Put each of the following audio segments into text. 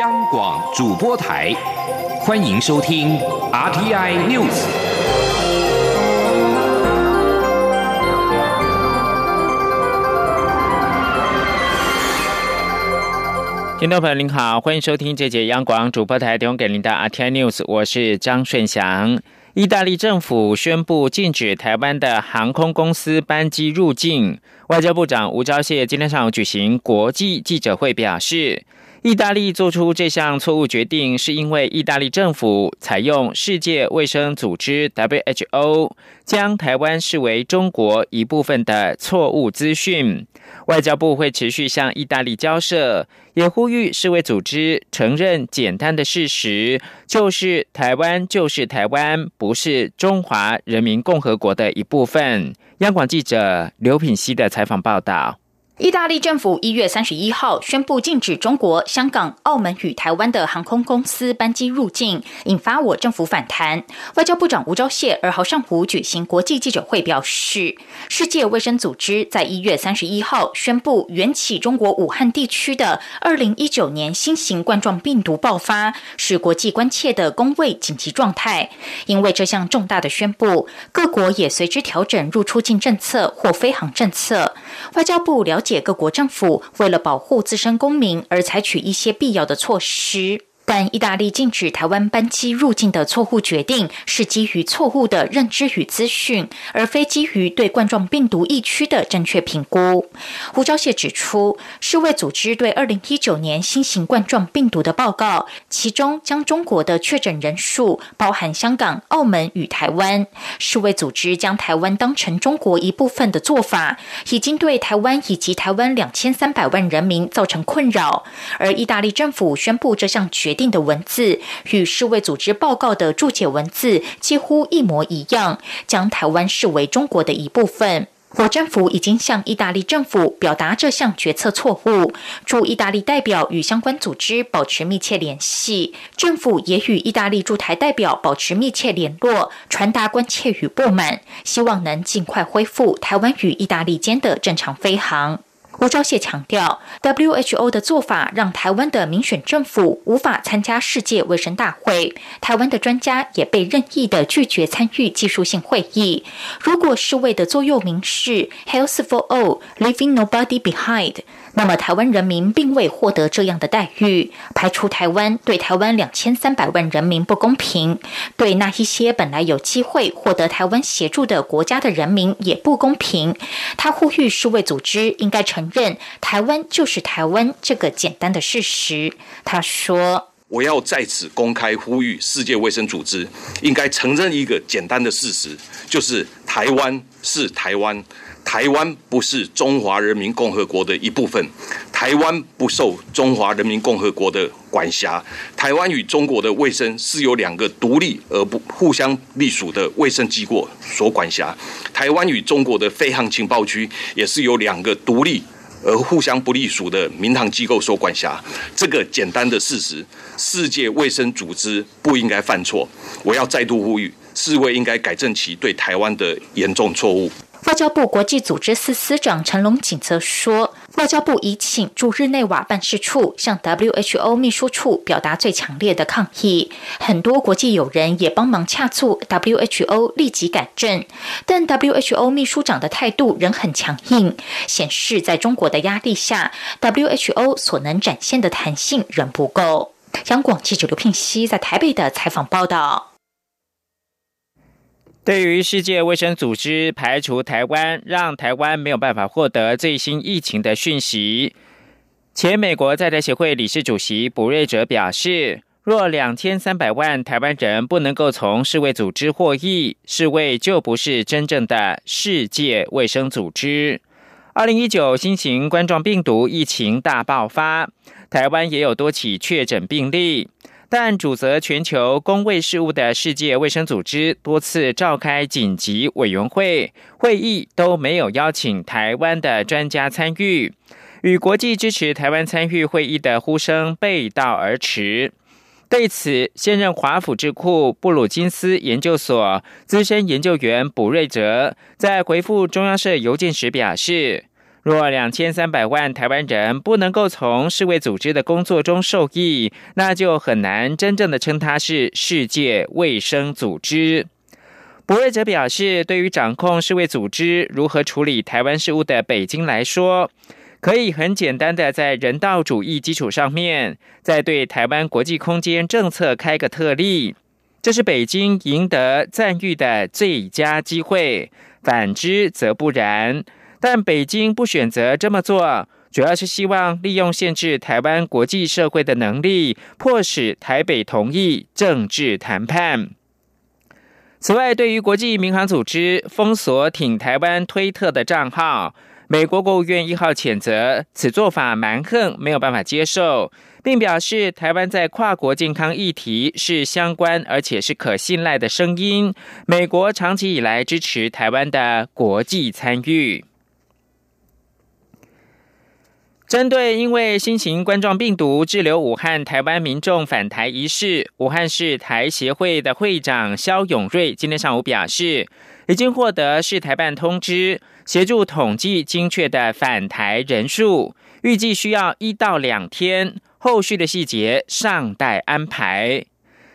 央广主播台，欢迎收听 RTI News。听众朋友您好，欢迎收听这节央广主播台提供给您的 RTI News，我是张顺祥。意大利政府宣布禁止台湾的航空公司班机入境。外交部长吴钊燮今天上午举行国际记者会，表示，意大利做出这项错误决定，是因为意大利政府采用世界卫生组织 WHO 将台湾视为中国一部分的错误资讯。外交部会持续向意大利交涉，也呼吁世卫组织承认简单的事实，就是台湾就是台湾，不是中华人民共和国的一部分。央广记者刘品希的采访报道。意大利政府一月三十一号宣布禁止中国香港、澳门与台湾的航空公司班机入境，引发我政府反弹。外交部长吴钊燮二号上午举行国际记者会，表示，世界卫生组织在一月三十一号宣布缘起中国武汉地区的二零一九年新型冠状病毒爆发，是国际关切的公卫紧急状态。因为这项重大的宣布，各国也随之调整入出境政策或飞航政策。外交部了解。各国政府为了保护自身公民而采取一些必要的措施。但意大利禁止台湾班机入境的错误决定，是基于错误的认知与资讯，而非基于对冠状病毒疫区的正确评估。胡钊燮指出，世卫组织对二零一九年新型冠状病毒的报告，其中将中国的确诊人数包含香港、澳门与台湾。世卫组织将台湾当成中国一部分的做法，已经对台湾以及台湾两千三百万人民造成困扰。而意大利政府宣布这项决。定的文字与世卫组织报告的注解文字几乎一模一样，将台湾视为中国的一部分。我政府已经向意大利政府表达这项决策错误，驻意大利代表与相关组织保持密切联系，政府也与意大利驻台代表保持密切联络，传达关切与不满，希望能尽快恢复台湾与意大利间的正常飞航。吴钊燮强调，WHO 的做法让台湾的民选政府无法参加世界卫生大会，台湾的专家也被任意的拒绝参与技术性会议。如果世卫的座右铭是 “Health for all, leaving nobody behind”。那么，台湾人民并未获得这样的待遇，排除台湾对台湾两千三百万人民不公平，对那一些本来有机会获得台湾协助的国家的人民也不公平。他呼吁世卫组织应该承认台湾就是台湾这个简单的事实。他说：“我要在此公开呼吁世界卫生组织应该承认一个简单的事实，就是台湾是台湾。”台湾不是中华人民共和国的一部分，台湾不受中华人民共和国的管辖。台湾与中国的卫生是由两个独立而不互相隶属的卫生机构所管辖。台湾与中国的飞航情报区也是由两个独立而互相不隶属的民航机构所管辖。这个简单的事实，世界卫生组织不应该犯错。我要再度呼吁，世卫应该改正其对台湾的严重错误。外交部国际组织司司长陈龙锦则说，外交部已请驻日内瓦办事处向 WHO 秘书处表达最强烈的抗议，很多国际友人也帮忙洽促 WHO 立即改正，但 WHO 秘书长的态度仍很强硬，显示在中国的压力下，WHO 所能展现的弹性仍不够。央广记者刘聘熙在台北的采访报道。对于世界卫生组织排除台湾，让台湾没有办法获得最新疫情的讯息，前美国在台协会理事主席卜瑞哲表示：若两千三百万台湾人不能够从世卫组织获益，世卫就不是真正的世界卫生组织。二零一九新型冠状病毒疫情大爆发，台湾也有多起确诊病例。但主责全球公卫事务的世界卫生组织多次召开紧急委员会会议，都没有邀请台湾的专家参与，与国际支持台湾参与会议的呼声背道而驰。对此，现任华府智库布鲁金斯研究所资深研究员卜瑞哲在回复中央社邮件时表示。若两千三百万台湾人不能够从世卫组织的工作中受益，那就很难真正的称它是世界卫生组织。博瑞哲表示，对于掌控世卫组织如何处理台湾事务的北京来说，可以很简单的在人道主义基础上面，再对台湾国际空间政策开个特例，这是北京赢得赞誉的最佳机会。反之则不然。但北京不选择这么做，主要是希望利用限制台湾国际社会的能力，迫使台北同意政治谈判。此外，对于国际民航组织封锁挺台湾推特的账号，美国国务院一号谴责此做法蛮横，没有办法接受，并表示台湾在跨国健康议题是相关而且是可信赖的声音。美国长期以来支持台湾的国际参与。针对因为新型冠状病毒滞留武汉台湾民众返台一事，武汉市台协会的会长肖永瑞今天上午表示，已经获得市台办通知，协助统计精确的返台人数，预计需要一到两天，后续的细节尚待安排。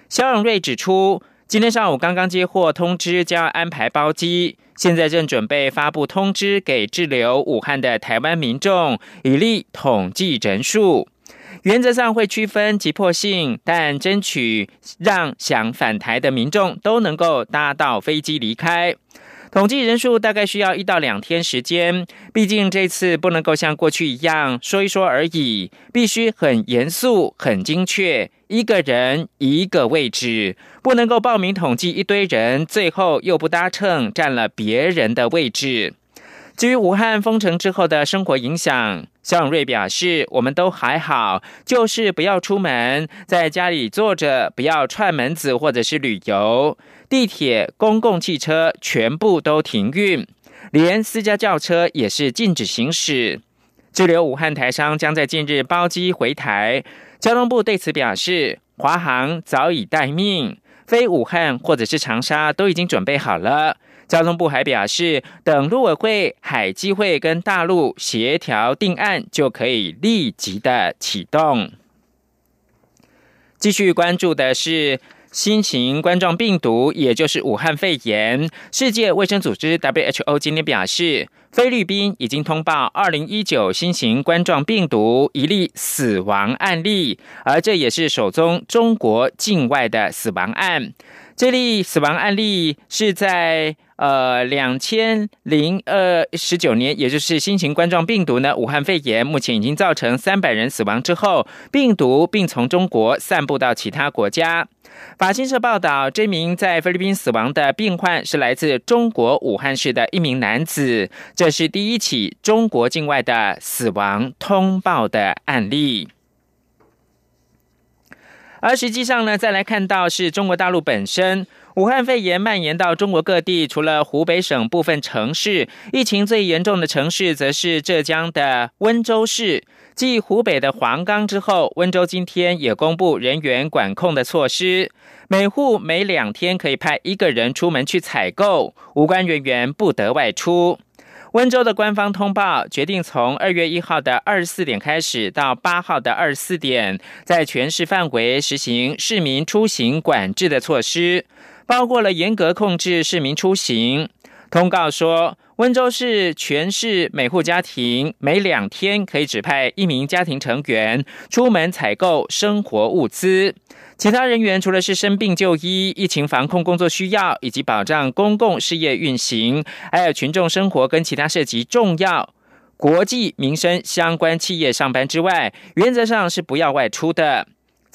肖永瑞指出，今天上午刚刚接获通知，将要安排包机。现在正准备发布通知给滞留武汉的台湾民众，以利统计人数。原则上会区分急迫性，但争取让想返台的民众都能够搭到飞机离开。统计人数大概需要一到两天时间，毕竟这次不能够像过去一样说一说而已，必须很严肃、很精确，一个人一个位置，不能够报名统计一堆人，最后又不搭乘，占了别人的位置。至于武汉封城之后的生活影响，肖永瑞表示，我们都还好，就是不要出门，在家里坐着，不要串门子或者是旅游。地铁、公共汽车全部都停运，连私家轿车也是禁止行驶。滞留武汉台商将在近日包机回台。交通部对此表示，华航早已待命，飞武汉或者是长沙都已经准备好了。交通部还表示，等陆委会、海基会跟大陆协调定案，就可以立即的启动。继续关注的是。新型冠状病毒，也就是武汉肺炎，世界卫生组织 WHO 今天表示，菲律宾已经通报二零一九新型冠状病毒一例死亡案例，而这也是首宗中国境外的死亡案。这例死亡案例是在。呃，两千零二十九年，也就是新型冠状病毒呢，武汉肺炎目前已经造成三百人死亡之后，病毒并从中国散布到其他国家。法新社报道，这名在菲律宾死亡的病患是来自中国武汉市的一名男子，这是第一起中国境外的死亡通报的案例。而实际上呢，再来看到是中国大陆本身。武汉肺炎蔓延到中国各地，除了湖北省部分城市，疫情最严重的城市则是浙江的温州市。继湖北的黄冈之后，温州今天也公布人员管控的措施，每户每两天可以派一个人出门去采购，无关人员不得外出。温州的官方通报决定，从二月一号的二十四点开始，到八号的二十四点，在全市范围实行市民出行管制的措施。包括了严格控制市民出行。通告说，温州市全市每户家庭每两天可以指派一名家庭成员出门采购生活物资。其他人员除了是生病就医、疫情防控工作需要，以及保障公共事业运行，还有群众生活跟其他涉及重要国际民生相关企业上班之外，原则上是不要外出的。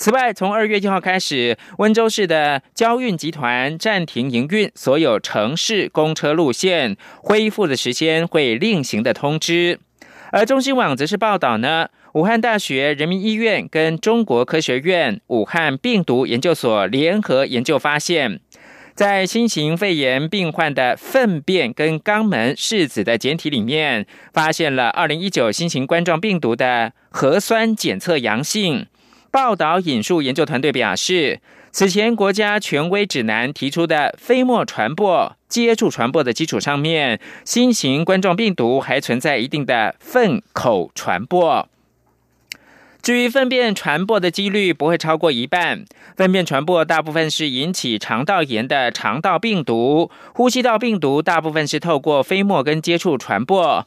此外，从二月一号开始，温州市的交运集团暂停营运所有城市公车路线，恢复的时间会另行的通知。而中新网则是报道呢，武汉大学人民医院跟中国科学院武汉病毒研究所联合研究发现，在新型肺炎病患的粪便跟肛门拭子的检体里面，发现了二零一九新型冠状病毒的核酸检测阳性。报道引述研究团队表示，此前国家权威指南提出的飞沫传播、接触传播的基础上面，新型冠状病毒还存在一定的粪口传播。至于粪便传播的几率不会超过一半，粪便传播大部分是引起肠道炎的肠道病毒，呼吸道病毒大部分是透过飞沫跟接触传播，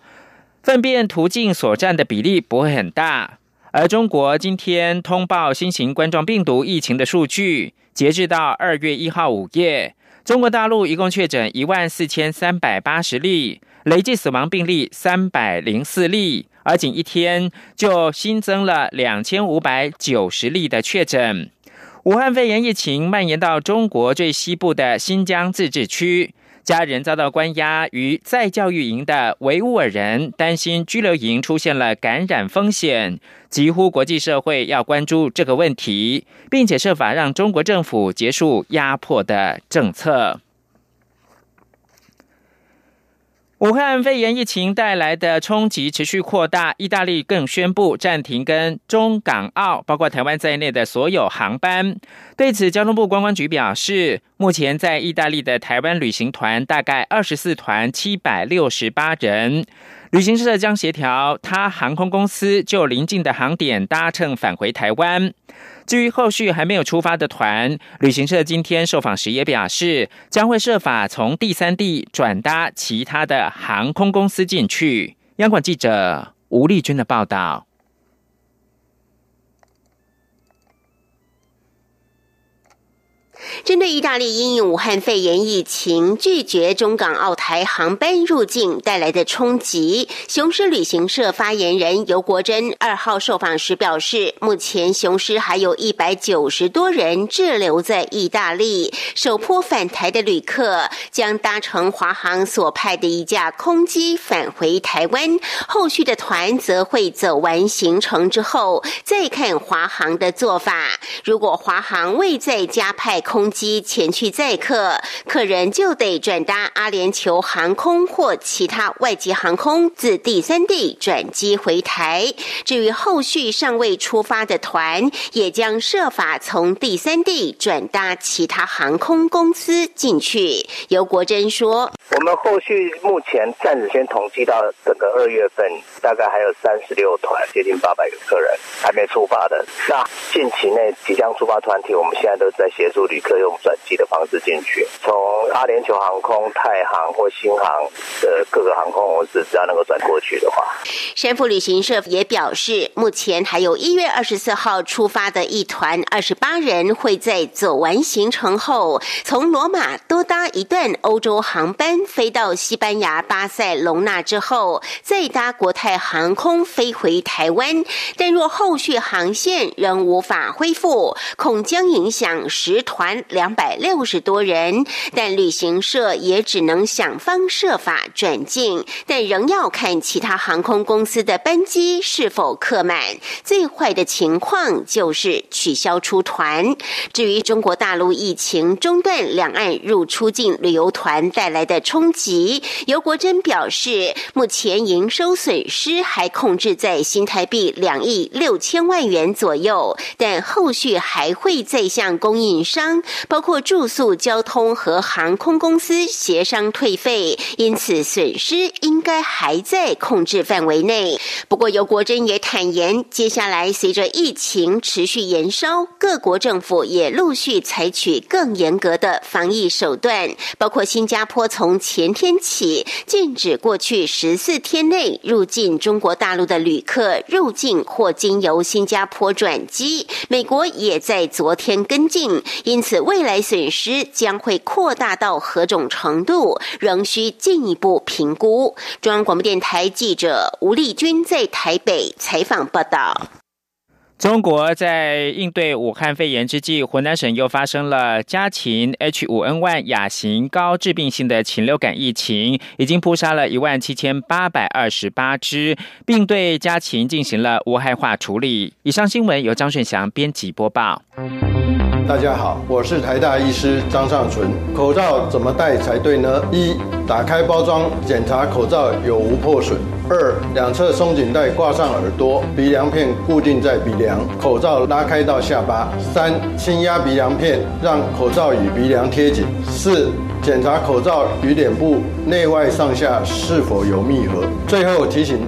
粪便途径所占的比例不会很大。而中国今天通报新型冠状病毒疫情的数据，截至到二月一号午夜，中国大陆一共确诊一万四千三百八十例，累计死亡病例三百零四例。而仅一天就新增了两千五百九十例的确诊。武汉肺炎疫情蔓延到中国最西部的新疆自治区，家人遭到关押于在教育营的维吾尔人担心拘留营出现了感染风险，几乎国际社会要关注这个问题，并且设法让中国政府结束压迫的政策。武汉肺炎疫情带来的冲击持续扩大，意大利更宣布暂停跟中港澳，包括台湾在内的所有航班。对此，交通部观光局表示，目前在意大利的台湾旅行团大概二十四团，七百六十八人。旅行社将协调他航空公司就邻近的航点搭乘返回台湾。至于后续还没有出发的团，旅行社今天受访时也表示，将会设法从第三地转搭其他的航空公司进去。央广记者吴丽君的报道。针对意大利因应武汉肺炎疫情拒绝中港澳台航班入境带来的冲击，雄狮旅行社发言人尤国珍二号受访时表示，目前雄狮还有一百九十多人滞留在意大利，首波返台的旅客将搭乘华航所派的一架空机返回台湾，后续的团则会走完行程之后再看华航的做法。如果华航未再加派空机前去载客，客人就得转搭阿联酋航空或其他外籍航空自第三地转机回台。至于后续尚未出发的团，也将设法从第三地转搭其他航空公司进去。尤国珍说：“我们后续目前暂时先统计到整个二月份，大概还有三十六团，接近八百个客人还没出发的。那近期内即将出发团体，我们现在都在协助旅。”可用转机的方式进去，从阿联酋航空、太航或新航的各个航空公司，只要能够转过去的话。山富旅行社也表示，目前还有一月二十四号出发的一团二十八人，会在走完行程后，从罗马多搭一段欧洲航班飞到西班牙巴塞隆纳之后，再搭国泰航空飞回台湾。但若后续航线仍无法恢复，恐将影响十团团。两百六十多人，但旅行社也只能想方设法转进，但仍要看其他航空公司的班机是否客满。最坏的情况就是取消出团。至于中国大陆疫情中断两岸入出境旅游团带来的冲击，尤国珍表示，目前营收损失还控制在新台币两亿六千万元左右，但后续还会再向供应商。包括住宿、交通和航空公司协商退费，因此损失应该还在控制范围内。不过，尤国珍也坦言，接下来随着疫情持续延烧，各国政府也陆续采取更严格的防疫手段，包括新加坡从前天起禁止过去十四天内入境中国大陆的旅客入境或经由新加坡转机，美国也在昨天跟进，因此。未来损失将会扩大到何种程度，仍需进一步评估。中央广播电台记者吴丽君在台北采访报道。中国在应对武汉肺炎之际，湖南省又发生了家禽 H5N1 亚型高致病性的禽流感疫情，已经扑杀了一万七千八百二十八只，并对家禽进行了无害化处理。以上新闻由张顺祥编辑播报。大家好，我是台大医师张尚存。口罩怎么戴才对呢？一、打开包装，检查口罩有无破损；二、两侧松紧带挂上耳朵，鼻梁片固定在鼻梁，口罩拉开到下巴；三、轻压鼻梁片，让口罩与鼻梁贴紧；四、检查口罩与脸部内外上下是否有密合。最后提醒